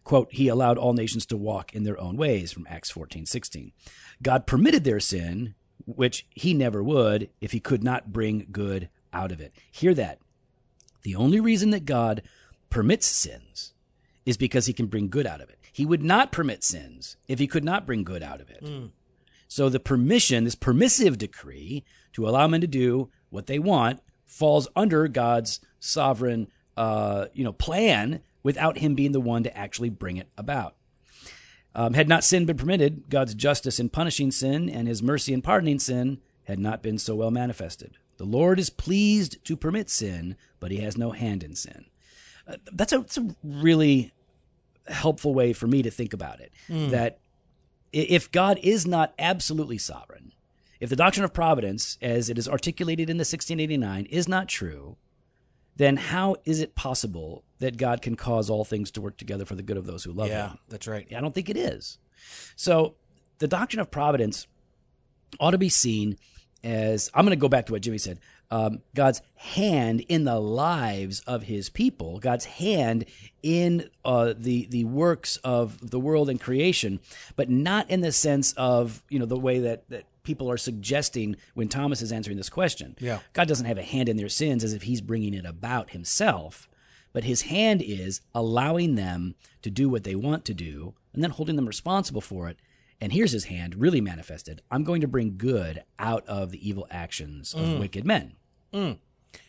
[SPEAKER 1] Quote, He allowed all nations to walk in their own ways, from Acts fourteen sixteen. God permitted their sin, which he never would if he could not bring good out of it. Hear that. The only reason that God permits sins is because he can bring good out of it. He would not permit sins if he could not bring good out of it. Hmm. So the permission, this permissive decree to allow men to do what they want, falls under God's sovereign, uh, you know, plan without him being the one to actually bring it about. Um, had not sin been permitted, God's justice in punishing sin and his mercy in pardoning sin had not been so well manifested. The Lord is pleased to permit sin, but he has no hand in sin. Uh, that's, a, that's a really helpful way for me to think about it. That i- if God is not absolutely sovereign, if the doctrine of providence, as it is articulated in the 1689, is not true, then how is it possible that God can cause all things to work together for the good of those who love
[SPEAKER 2] yeah,
[SPEAKER 1] him?
[SPEAKER 2] that's right.
[SPEAKER 1] I don't think it is. So the doctrine of providence ought to be seen as I'm going to go back to what Jimmy said. Um, God's hand in the lives of His people, God's hand in uh, the the works of the world and creation, but not in the sense of you know the way that that people are suggesting when Thomas is answering this question.
[SPEAKER 2] Yeah.
[SPEAKER 1] God doesn't have a hand in their sins as if He's bringing it about Himself, but His hand is allowing them to do what they want to do and then holding them responsible for it. And here's his hand really manifested. I'm going to bring good out of the evil actions of wicked men.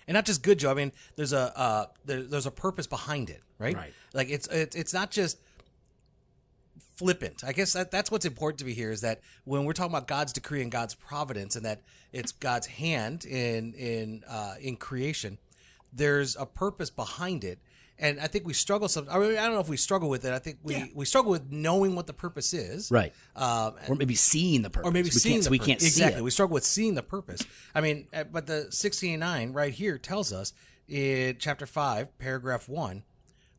[SPEAKER 2] and not just good, Joe. I mean, there's a uh, there, there's a purpose behind it, right?
[SPEAKER 1] Right.
[SPEAKER 2] Like it's it's it's not just flippant. I guess that, that's what's important to me here is that when we're talking about God's decree and God's providence, and that it's God's hand in in uh, in creation, there's a purpose behind it. And I think we struggle some. I, mean, I don't know if we struggle with it. I think we,
[SPEAKER 1] Yeah.
[SPEAKER 2] we struggle with knowing what the purpose is,
[SPEAKER 1] Right.
[SPEAKER 2] Um,
[SPEAKER 1] Or maybe seeing the purpose.
[SPEAKER 2] or maybe
[SPEAKER 1] we
[SPEAKER 2] seeing
[SPEAKER 1] can't,
[SPEAKER 2] the
[SPEAKER 1] we
[SPEAKER 2] pur-
[SPEAKER 1] can't
[SPEAKER 2] exactly.
[SPEAKER 1] see it.
[SPEAKER 2] We struggle with seeing the purpose. I mean, uh, but the 1689 right here tells us in chapter 5, paragraph 1,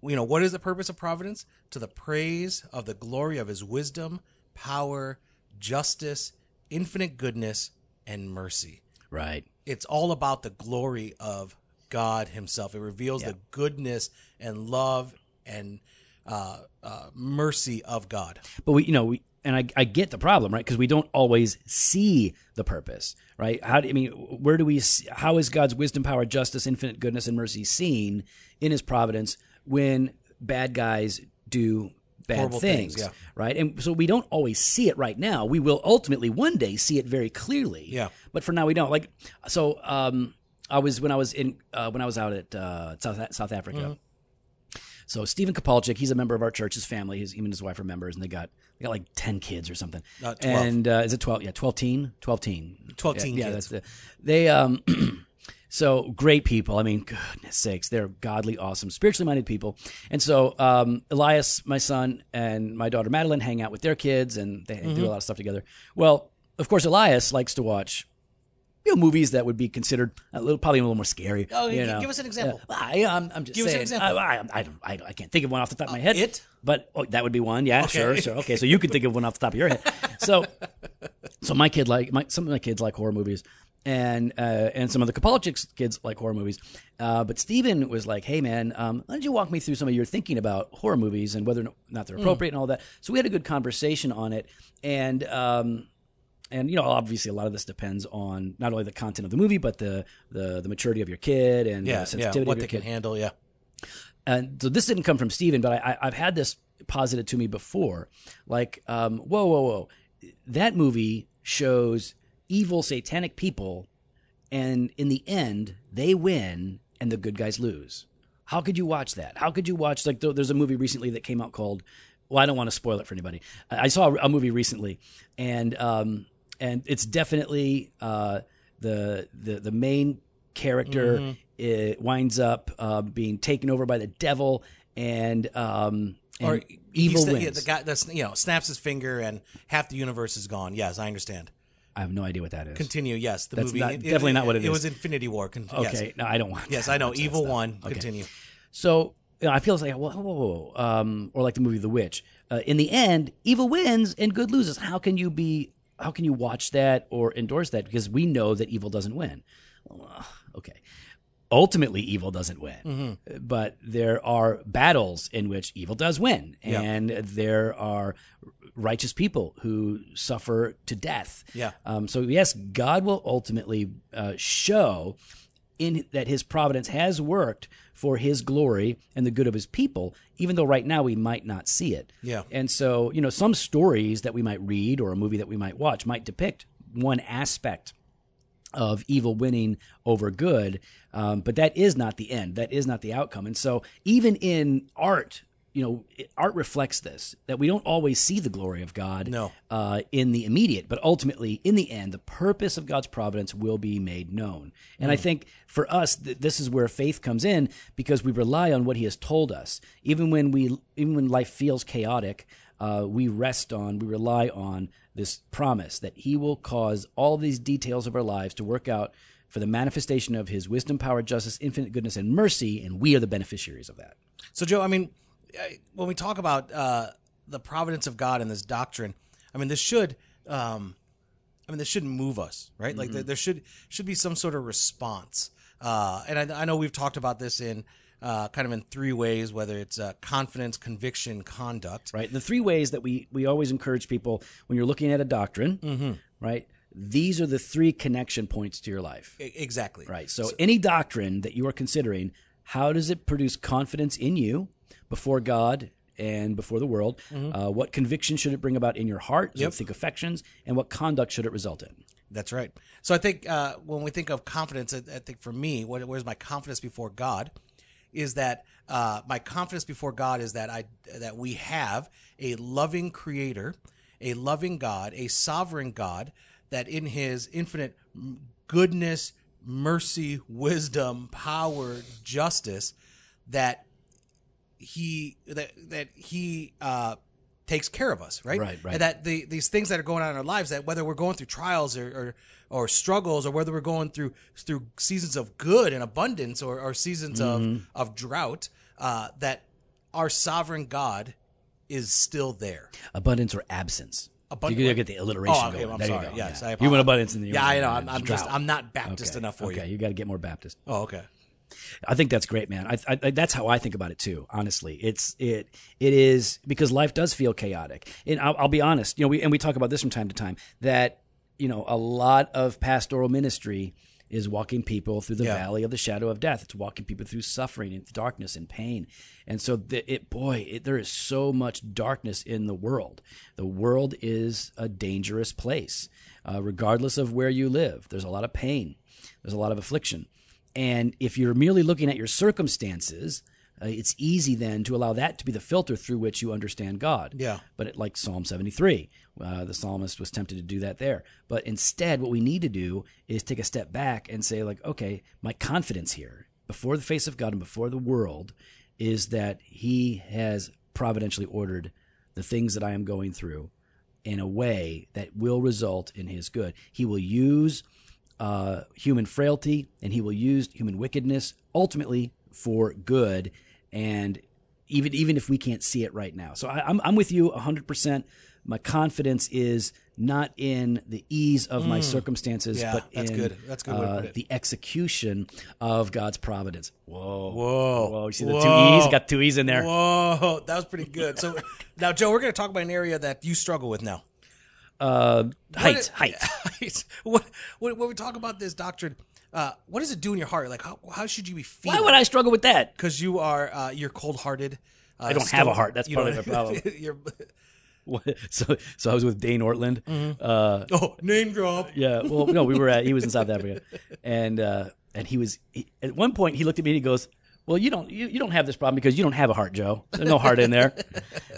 [SPEAKER 2] you know, what is the purpose of providence? To the praise of the glory of his wisdom, power, justice, infinite goodness, and mercy.
[SPEAKER 1] Right.
[SPEAKER 2] It's all about the glory of God himself. It reveals the goodness and love and uh, uh, mercy of God.
[SPEAKER 1] But we, you know, we, and I, I get the problem, right? Because we don't always see the purpose, right? How do I mean? Where do we? See, how is God's wisdom, power, justice, infinite goodness, and mercy seen in His providence when bad guys do bad
[SPEAKER 2] Horrible
[SPEAKER 1] things,
[SPEAKER 2] things, yeah.
[SPEAKER 1] right? And so we don't always see it right now. We will ultimately one day see it very clearly.
[SPEAKER 2] Yeah.
[SPEAKER 1] But for now, we don't. Like, so um, I was when I was in uh, when I was out at uh, South South Africa.
[SPEAKER 2] Mm-hmm.
[SPEAKER 1] So Stephen Kapalchik, he's a member of our church. His family, his him and his wife are members, and they got they got like ten kids or something.
[SPEAKER 2] Uh, 12.
[SPEAKER 1] And uh, is it twelve? Yeah, twelve teen, twelve teen,
[SPEAKER 2] 12
[SPEAKER 1] yeah,
[SPEAKER 2] teen
[SPEAKER 1] yeah,
[SPEAKER 2] kids.
[SPEAKER 1] that's the they um. So great people. I mean, goodness sakes, they're godly, awesome, spiritually minded people. And so um, Elias, my son, and my daughter Madeline hang out with their kids, and they
[SPEAKER 2] Mm-hmm.
[SPEAKER 1] do a lot of stuff together. Well, of course, Elias likes to watch you know, movies that would be considered a little, probably a little more scary.
[SPEAKER 2] Oh,
[SPEAKER 1] you know.
[SPEAKER 2] give us an example.
[SPEAKER 1] Yeah. I, I'm, I'm just
[SPEAKER 2] Give us an example.
[SPEAKER 1] I, I, I, don't- I, I can't think of one off the top of my head.
[SPEAKER 2] It?
[SPEAKER 1] But oh, that would be one. Yeah,
[SPEAKER 2] Okay.
[SPEAKER 1] sure, sure. Okay, so you could think of one off the top of your head. So, so my kid like my some of my kids like horror movies, and uh, and some of the Kopalchik's kids like horror movies. Uh, but Steven was like, "Hey man, um, why don't you walk me through some of your thinking about horror movies and whether or not they're appropriate and all that?" So we had a good conversation on it, and. Um, and you know, obviously, a lot of this depends on not only the content of the movie, but the the, the maturity of your kid and
[SPEAKER 2] Yeah,
[SPEAKER 1] the
[SPEAKER 2] yeah.
[SPEAKER 1] sensitivity
[SPEAKER 2] What
[SPEAKER 1] of
[SPEAKER 2] they
[SPEAKER 1] your
[SPEAKER 2] can handle, yeah.
[SPEAKER 1] And so this didn't come from Steven, but I, I, I've had this posited to me before. Like, um, whoa, whoa, whoa. That movie shows evil satanic people, and in the end, they win and the good guys lose. How could you watch that? How could you watch, like, th- there's a movie recently that came out called, well, I don't want to spoil it for anybody. I I saw a movie recently, and, um, and it's definitely uh, the, the, the main character it winds up uh, being taken over by the devil and um and
[SPEAKER 2] Or
[SPEAKER 1] evil
[SPEAKER 2] the,
[SPEAKER 1] wins.
[SPEAKER 2] yeah, the guy that's you know snaps his finger and half the universe is gone. Yes, I understand.
[SPEAKER 1] I have no idea what that is.
[SPEAKER 2] Continue. Yes, the
[SPEAKER 1] That's
[SPEAKER 2] movie.
[SPEAKER 1] not-
[SPEAKER 2] it-
[SPEAKER 1] definitely not what it
[SPEAKER 2] It
[SPEAKER 1] is.
[SPEAKER 2] It was Infinity War. Con-
[SPEAKER 1] okay,
[SPEAKER 2] Yes.
[SPEAKER 1] no, I don't want.
[SPEAKER 2] Yes. I know. Evil one.
[SPEAKER 1] Okay.
[SPEAKER 2] Continue.
[SPEAKER 1] So you know, I feel it's like whoa, whoa, whoa. Um, or like the movie The Witch. Uh, in the end, evil wins and good loses. How can you be? How can you watch that or endorse that? Because we know that evil doesn't win. Okay. Ultimately, evil doesn't win, but there are battles in which evil does win,
[SPEAKER 2] Yeah.
[SPEAKER 1] and there are righteous people who suffer to death.
[SPEAKER 2] Yeah.
[SPEAKER 1] Um, so yes, God will ultimately uh, show in that His providence has worked for His glory and the good of His people, even though right now we might not see it.
[SPEAKER 2] Yeah.
[SPEAKER 1] And so you know, some stories that we might read or a movie that we might watch might depict one aspect of evil winning over good, um, but that is not the end. That is not the outcome. And so, even in art, you know, art reflects this that we don't always see the glory of God
[SPEAKER 2] No.
[SPEAKER 1] uh, in the immediate, but ultimately, in the end, the purpose of God's providence will be made known. And I think for us, th- this is where faith comes in because we rely on what He has told us, even when we, even when life feels chaotic. Uh, we rest on, we rely on this promise that He will cause all these details of our lives to work out for the manifestation of His wisdom, power, justice, infinite goodness, and mercy, and we are the beneficiaries of that.
[SPEAKER 2] So, Joe, I mean, when we talk about uh, the providence of God and this doctrine, I mean, this should, um, I mean, this should move us, right? Like, there, there should should be some sort of response. Uh, and I, I know we've talked about this in uh, kind of in three ways, whether it's uh, confidence, conviction, conduct.
[SPEAKER 1] right? The three ways that we we always encourage people when you're looking at a doctrine,
[SPEAKER 2] Mm-hmm.
[SPEAKER 1] right? These are the three connection points to your life,
[SPEAKER 2] exactly.
[SPEAKER 1] right? So, any doctrine that you are considering, how does it produce confidence in you before God and before the world? Uh, what conviction should it bring about in your heart? So
[SPEAKER 2] Mm-hmm. Yep.
[SPEAKER 1] think affections, and what conduct should it result in?
[SPEAKER 2] That's right. So I think uh, when we think of confidence, I, I think for me, what, where's my confidence before God? Is that uh, my confidence before God is that I that we have a loving Creator, a loving God, a sovereign God that in His infinite goodness, mercy, wisdom, power, justice that he that that he uh, takes care of us, right?
[SPEAKER 1] Right, right.
[SPEAKER 2] And that the these things that are going on in our lives, that whether we're going through trials or or, or struggles, or whether we're going through through seasons of good and abundance, or, or seasons
[SPEAKER 1] Mm-hmm.
[SPEAKER 2] of of drought, uh, that our sovereign God is still there.
[SPEAKER 1] abundance or absence.
[SPEAKER 2] Abund-
[SPEAKER 1] you get the alliteration
[SPEAKER 2] Oh, okay,
[SPEAKER 1] going.
[SPEAKER 2] I'm
[SPEAKER 1] There you
[SPEAKER 2] sorry.
[SPEAKER 1] go.
[SPEAKER 2] Yes,
[SPEAKER 1] yeah.
[SPEAKER 2] I
[SPEAKER 1] you want abundance in the
[SPEAKER 2] Yeah, I know. I'm, I'm just. I'm not Baptist
[SPEAKER 1] Okay,
[SPEAKER 2] enough for
[SPEAKER 1] okay,
[SPEAKER 2] you.
[SPEAKER 1] Okay, you got to get more Baptist.
[SPEAKER 2] Oh, okay.
[SPEAKER 1] I think that's great, man. I, I, that's how I think about it too. Honestly, it's it it is because life does feel chaotic, and I'll, I'll be honest. You know, we and we talk about this from time to time that you know a lot of pastoral ministry is walking people through the
[SPEAKER 2] Yeah.
[SPEAKER 1] valley of the shadow of death. It's walking people through suffering and darkness and pain, and so the, it boy, it, there is so much darkness in the world. The world is a dangerous place, uh, regardless of where you live. There's a lot of pain. There's a lot of affliction. And if you're merely looking at your circumstances, uh, it's easy then to allow that to be the filter through which you understand God.
[SPEAKER 2] Yeah.
[SPEAKER 1] But it, like Psalm 73, uh, the psalmist was tempted to do that there. But instead, what we need to do is take a step back and say, like, okay, my confidence here before the face of God and before the world is that He has providentially ordered the things that I am going through in a way that will result in His good. He will use uh, human frailty and he will use human wickedness ultimately for good. And even even if we can't see it right now. So I, I'm, I'm with you 100% my confidence is not in the ease of my circumstances
[SPEAKER 2] Mm. Yeah,
[SPEAKER 1] but
[SPEAKER 2] that's
[SPEAKER 1] in
[SPEAKER 2] good. That's good
[SPEAKER 1] uh, the execution of god's providence. Whoa.
[SPEAKER 2] Whoa.
[SPEAKER 1] whoa. You see the two e's? Got two e's in there.
[SPEAKER 2] Whoa, that was pretty good. So now, Joe, we're going to talk about an area that you struggle with now.
[SPEAKER 1] Uh, height
[SPEAKER 2] What-
[SPEAKER 1] height
[SPEAKER 2] what, what, when we talk about this doctrine, uh, what does it do in your heart? Like, how, how should you be feeling?
[SPEAKER 1] why would i struggle with that
[SPEAKER 2] Because you are uh, you're cold hearted. Uh,
[SPEAKER 1] I don't have a heart. That's part of the problem.
[SPEAKER 2] you're,
[SPEAKER 1] so so i was with Dane Ortlund
[SPEAKER 2] Mm-hmm.
[SPEAKER 1] uh,
[SPEAKER 2] oh, name drop.
[SPEAKER 1] Yeah, well, no, we were at. He was in South Africa, and uh, and he was he, at one point. He looked at me and he goes, "Well, you don't you, you don't have this problem because you don't have a heart, Joe. There's no heart in there."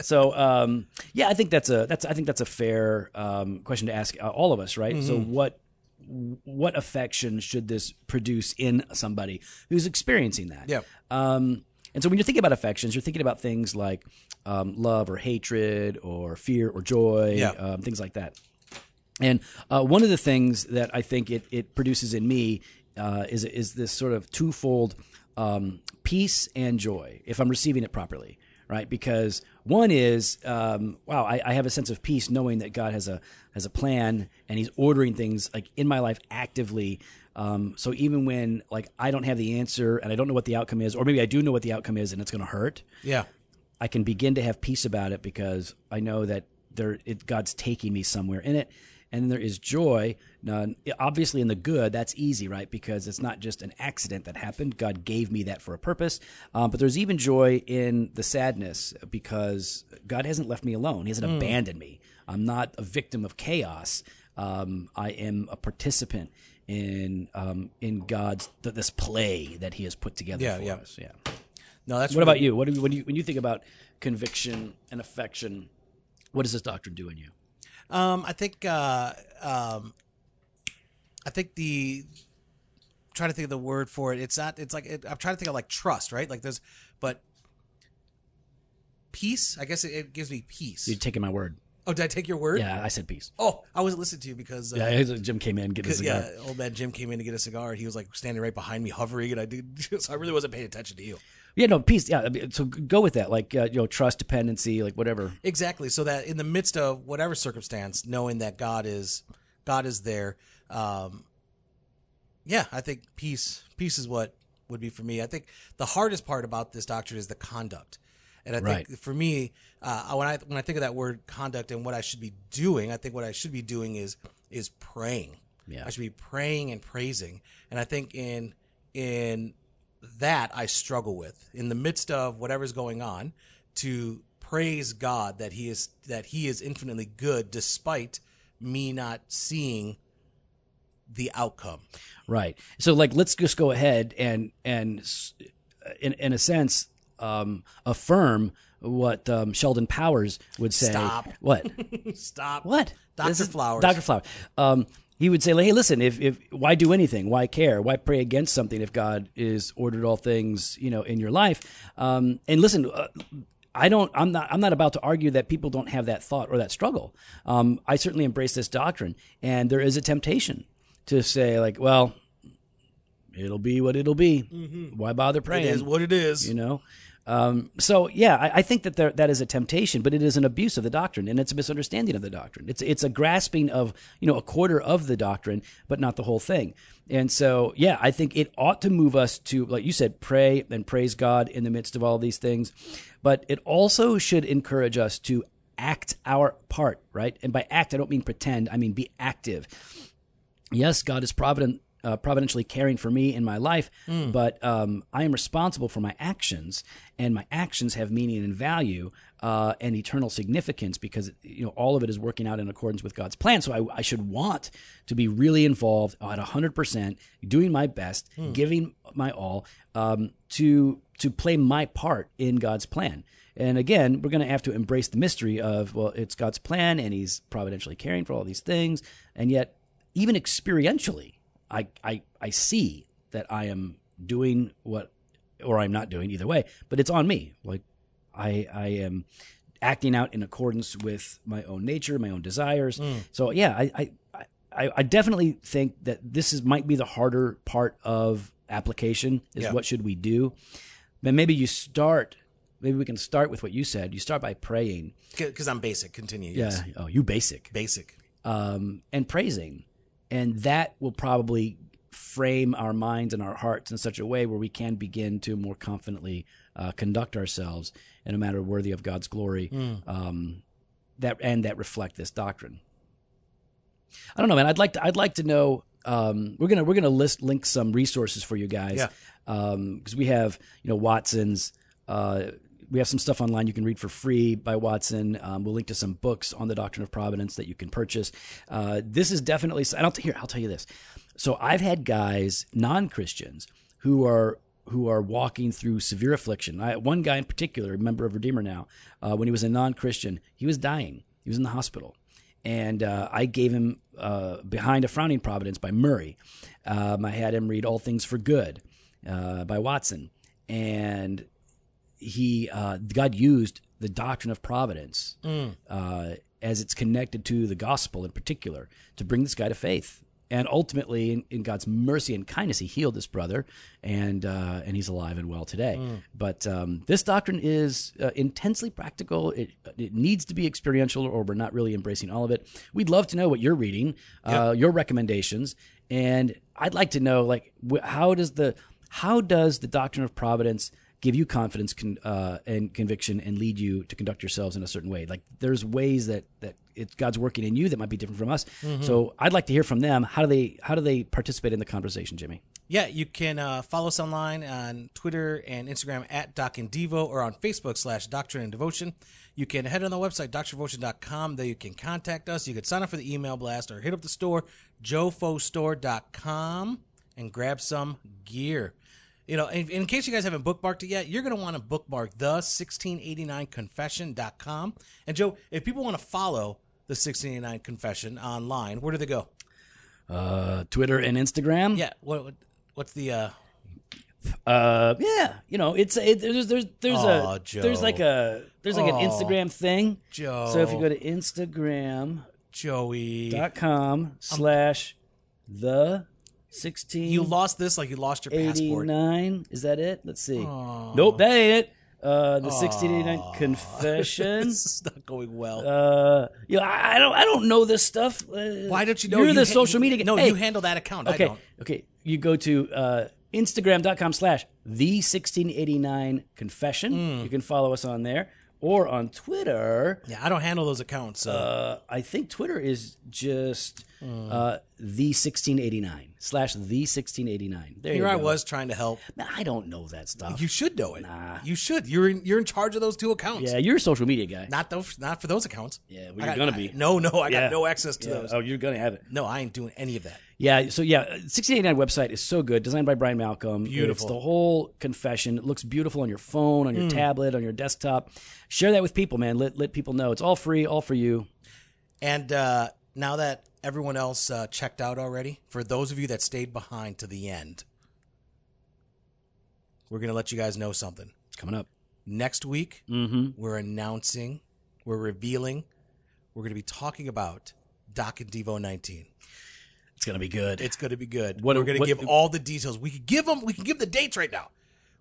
[SPEAKER 1] So um, yeah, I think that's a that's I think that's a fair um, question to ask uh, all of us, right? So what what affection should this produce in somebody who's experiencing that?
[SPEAKER 2] Yeah.
[SPEAKER 1] Um, and so when you're thinking about affections, you're thinking about things like um, love or hatred or fear or joy,
[SPEAKER 2] Yeah.
[SPEAKER 1] um, things like that. And uh, one of the things that I think it, it produces in me uh, is is this sort of twofold um, peace and joy if I'm receiving it properly, right? Because one is um, wow, I, I have a sense of peace knowing that God has a has a plan and He's ordering things like in my life actively. Um, so even when like I don't have the answer and I don't know what the outcome is, or maybe I do know what the outcome is and it's going to hurt,
[SPEAKER 2] Yeah.
[SPEAKER 1] I can begin to have peace about it because I know that there it, God's taking me somewhere in it. And there is joy. Now, obviously, in the good, that's easy, right? Because it's not just an accident that happened. God gave me that for a purpose. Um, but there's even joy in the sadness because God hasn't left me alone. He hasn't abandoned me. I'm not a victim of chaos. Um, I am a participant in um, in God's th- this play that He has put together
[SPEAKER 2] Yeah,
[SPEAKER 1] for
[SPEAKER 2] yeah.
[SPEAKER 1] us. Yeah.
[SPEAKER 2] No, that's
[SPEAKER 1] What about you? What do you, when you when you think about conviction and affection? What does this doctrine do in you?
[SPEAKER 2] Um, I think uh, um, I think the trying to think of the word for it. It's not. It's like it, I'm trying to think of like trust, right? Like there's, but peace. I guess it, it gives me peace.
[SPEAKER 1] You're taking my word.
[SPEAKER 2] oh, did I take your word?
[SPEAKER 1] Yeah, I said peace.
[SPEAKER 2] Oh, I wasn't listening to you because uh,
[SPEAKER 1] Yeah, Jim came in, get a cigar.
[SPEAKER 2] yeah, old man Jim came in to get a cigar. and He was like standing right behind me, hovering, and I did. So I really wasn't paying attention to you.
[SPEAKER 1] Yeah, no, peace. Yeah, so go with that. Like, uh, you know, trust, dependency, like whatever.
[SPEAKER 2] Exactly. So that in the midst of whatever circumstance, knowing that God is God is there, um, yeah, I think peace peace is what would be for me. I think the hardest part about this doctrine is the conduct, and I think for me, uh, when I when I think of that word conduct and what I should be doing, I think what I should be doing is is praying.
[SPEAKER 1] Yeah.
[SPEAKER 2] I should be praying and praising, and I think in in that I struggle with in the midst of whatever's going on to praise God that he is that he is infinitely good despite me not seeing the outcome.
[SPEAKER 1] Right. So, like, let's just go ahead and and in in a sense um, affirm what um, Sheldon Powers would say.
[SPEAKER 2] Stop.
[SPEAKER 1] What?
[SPEAKER 2] Stop.
[SPEAKER 1] What? Is-
[SPEAKER 2] Flowers.
[SPEAKER 1] Dr. Flowers. Um, he would say, like, "Hey, listen, if, if why do anything? Why care? Why pray against something if God is ordered all things, you know, in your life?" Um, and listen, uh, I don't. I'm not. I'm not about to argue that people don't have that thought or that struggle. Um, I certainly embrace this doctrine, and there is a temptation to say, like, well, it'll be what it'll be. Why bother praying?
[SPEAKER 2] It is what it is.
[SPEAKER 1] you know? Um, so yeah I, I think that there, that is a temptation but it is an abuse of the doctrine and it's a misunderstanding of the doctrine. It's it's a grasping of you know a quarter of the doctrine but not the whole thing. And so yeah i think it ought to move us to like you said pray and praise god in the midst of all these things. But it also should encourage us to act our part right? And by act i don't mean pretend. I mean be active yes, God is provident, uh, providentially caring for me in my life, but um, I am responsible for my actions, and my actions have meaning and value uh, and eternal significance because you know all of it is working out in accordance with God's plan. So I, I should want to be really involved at hundred percent, doing my best, giving my all um, to to play my part in God's plan. And again, we're going to have to embrace the mystery of, well, it's God's plan and He's providentially caring for all these things. And yet, even experientially, I, I, I see that I am doing what, or I'm not doing either way, but it's on me. Like, I, I am acting out in accordance with my own nature, my own desires. So, yeah, I, I, I, I definitely think that this is might be the harder part of application is
[SPEAKER 2] Yeah.
[SPEAKER 1] what should we do. But maybe you start, maybe we can start with what you said. You start by praying.
[SPEAKER 2] Because I'm basic. Continue. Yes.
[SPEAKER 1] Yeah. Oh, you basic.
[SPEAKER 2] Basic.
[SPEAKER 1] Um, and praising. And that will probably frame our minds and our hearts in such a way where we can begin to more confidently uh, conduct ourselves in a manner worthy of God's glory um, that and that reflect this doctrine. I don't know, man. I'd like to. I'd like to know. Um, we're gonna we're gonna list link some resources for you guys.
[SPEAKER 2] Yeah.
[SPEAKER 1] Because we have you know Watson's. Uh, we have some stuff online you can read for free by Watson. Um, we'll link to some books on the doctrine of providence that you can purchase. Uh, this is definitely. I don't here. I'll tell you this. So I've had guys, non Christians, who are who are walking through severe affliction. I, one guy in particular, a member of Redeemer now, uh, when he was a non Christian, he was dying. He was in the hospital and uh, I gave him uh, Behind a Frowning Providence by Murray. Um, I had him read All Things for Good uh, by Watson, and he uh, God used the doctrine of providence uh, as it's connected to the gospel in particular to bring this guy to faith. And ultimately, in, in God's mercy and kindness, He healed this brother, and uh, and he's alive and well today. But um, this doctrine is uh, intensely practical. It it needs to be experiential, or we're not really embracing all of it. We'd love to know what you're reading, uh, your recommendations, and I'd like to know like wh- how does the how does the doctrine of providence give you confidence con, uh, and conviction and lead you to conduct yourselves in a certain way. Like there's ways that that it's God's working in you that might be different from us. So I'd like to hear from them. How do they how do they participate in the conversation, Jimmy?
[SPEAKER 2] Yeah, you can uh, follow us online on Twitter and Instagram at Doc and Devo or on Facebook slash Doctrine and Devotion. You can head on the website, doctrinedevotion.com. There you can contact us. You can sign up for the email blast or hit up the store, jofostore.com, and grab some gear. You know, in, in case you guys haven't bookmarked it yet, you're going to want to bookmark the 1689confession.com. And Joe, if people want to follow the 1689 Confession online, where do they go?
[SPEAKER 1] Uh, Twitter and Instagram.
[SPEAKER 2] Yeah, what, what what's the uh
[SPEAKER 1] Uh, yeah. You know, it's it, there's there's there's a
[SPEAKER 2] Joe.
[SPEAKER 1] there's like a there's like an Instagram thing.
[SPEAKER 2] Joe.
[SPEAKER 1] So if you go to Instagram
[SPEAKER 2] Joey?
[SPEAKER 1] slash the sixteen
[SPEAKER 2] You lost this like you lost your passport.
[SPEAKER 1] 89 is that it let's see nope that ain't it uh the 1689 confession
[SPEAKER 2] This is not going well.
[SPEAKER 1] uh you know, I, I don't i don't know this stuff uh,
[SPEAKER 2] Why don't you know?
[SPEAKER 1] you're
[SPEAKER 2] you
[SPEAKER 1] the
[SPEAKER 2] ha-
[SPEAKER 1] social media guy.
[SPEAKER 2] No,
[SPEAKER 1] Hey,
[SPEAKER 2] you handle that account. I
[SPEAKER 1] okay
[SPEAKER 2] don't.
[SPEAKER 1] okay you go to uh instagram.com slash the 1689 confession
[SPEAKER 2] Hmm.
[SPEAKER 1] you can follow us on there or on twitter
[SPEAKER 2] Yeah, I don't handle those accounts. So.
[SPEAKER 1] uh, I think Twitter is just
[SPEAKER 2] Hmm.
[SPEAKER 1] uh, the 1689 slash the 1689. There
[SPEAKER 2] Here I was trying to help.
[SPEAKER 1] Man, I don't know that stuff.
[SPEAKER 2] You should know it. Nah. You should. You're in. You're in charge of those two accounts.
[SPEAKER 1] yeah, you're a social media guy.
[SPEAKER 2] Not those. Not for those accounts.
[SPEAKER 1] Yeah, well, you're
[SPEAKER 2] got-
[SPEAKER 1] gonna
[SPEAKER 2] I-
[SPEAKER 1] be.
[SPEAKER 2] no, no. I
[SPEAKER 1] Yeah.
[SPEAKER 2] got no access to
[SPEAKER 1] Yeah.
[SPEAKER 2] those.
[SPEAKER 1] Oh, you're gonna have it.
[SPEAKER 2] No, I ain't doing any of that.
[SPEAKER 1] Yeah. So yeah, 1689 website is so good, designed by Brian Malcolm.
[SPEAKER 2] Beautiful.
[SPEAKER 1] It's the whole confession. It looks beautiful on your phone, on your tablet, on your desktop. Share that with people, man. Let let people know it's all free, all for you.
[SPEAKER 2] And uh, now that everyone else uh, checked out already, for those of you that stayed behind to the end, we're going to let you guys know something.
[SPEAKER 1] It's coming up.
[SPEAKER 2] Next week,
[SPEAKER 1] Mm-hmm.
[SPEAKER 2] we're announcing, we're revealing, we're going to be talking about Doc and Devo 19.
[SPEAKER 1] It's gonna be good.
[SPEAKER 2] It's going to be good.
[SPEAKER 1] What-
[SPEAKER 2] we're going to give all the details. We can give them. We can give the dates right now.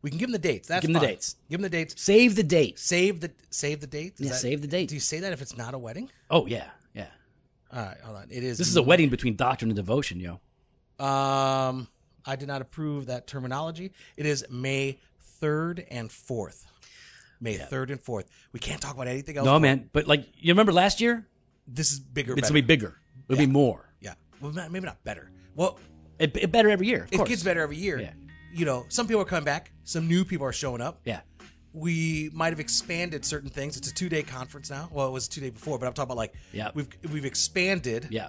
[SPEAKER 2] We can give them the dates. That's
[SPEAKER 1] Give 'em the
[SPEAKER 2] fine.
[SPEAKER 1] dates.
[SPEAKER 2] Give them the dates.
[SPEAKER 1] save the date.
[SPEAKER 2] Save the save the dates. Is
[SPEAKER 1] Yeah, save the date.
[SPEAKER 2] Do you say that if it's not a wedding?
[SPEAKER 1] Oh yeah.
[SPEAKER 2] All right, hold on. It is.
[SPEAKER 1] This is a wedding between doctrine and devotion, yo.
[SPEAKER 2] Um, I did not approve that terminology. It is May third and fourth. May third and fourth. We can't talk about anything else.
[SPEAKER 1] No man, but like you remember last year?
[SPEAKER 2] This is bigger.
[SPEAKER 1] It's
[SPEAKER 2] better.
[SPEAKER 1] gonna be bigger. It'll be more.
[SPEAKER 2] Yeah. Well, maybe not better. Well,
[SPEAKER 1] It, it better every year. Of
[SPEAKER 2] it
[SPEAKER 1] course.
[SPEAKER 2] gets better every year.
[SPEAKER 1] Yeah.
[SPEAKER 2] You know, some people are coming back. Some new people are showing up.
[SPEAKER 1] Yeah.
[SPEAKER 2] We might have expanded certain things. It's a two day conference now. Well, it was two day before, but I'm talking about like
[SPEAKER 1] Yeah.
[SPEAKER 2] we've we've expanded.
[SPEAKER 1] Yeah.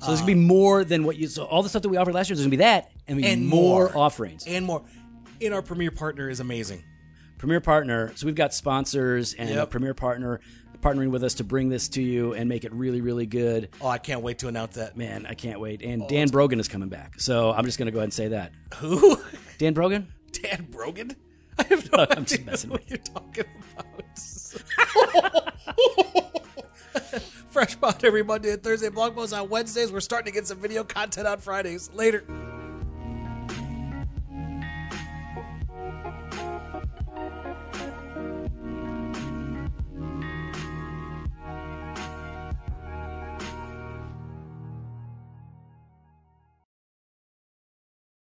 [SPEAKER 1] So there's um, gonna be more than what you. So all the stuff that we offered last year, there's gonna be that, and,
[SPEAKER 2] And
[SPEAKER 1] more,
[SPEAKER 2] more.
[SPEAKER 1] offerings.
[SPEAKER 2] and more. And our premier partner is amazing.
[SPEAKER 1] Premier partner. So we've got sponsors and a premier partner partnering with us to bring this to you and make it really, really good.
[SPEAKER 2] Oh, I can't wait to announce that.
[SPEAKER 1] Man, I can't wait. And oh, Dan Brogan is coming back. So I'm just gonna go ahead and say that.
[SPEAKER 2] Who?
[SPEAKER 1] Dan Brogan.
[SPEAKER 2] Dan Brogan? I have no
[SPEAKER 1] I'm just
[SPEAKER 2] idea
[SPEAKER 1] messing
[SPEAKER 2] what
[SPEAKER 1] with
[SPEAKER 2] you're talking about. Fresh Pod every Monday and Thursday, blog posts on Wednesdays. We're starting to get some video content on Fridays. Later.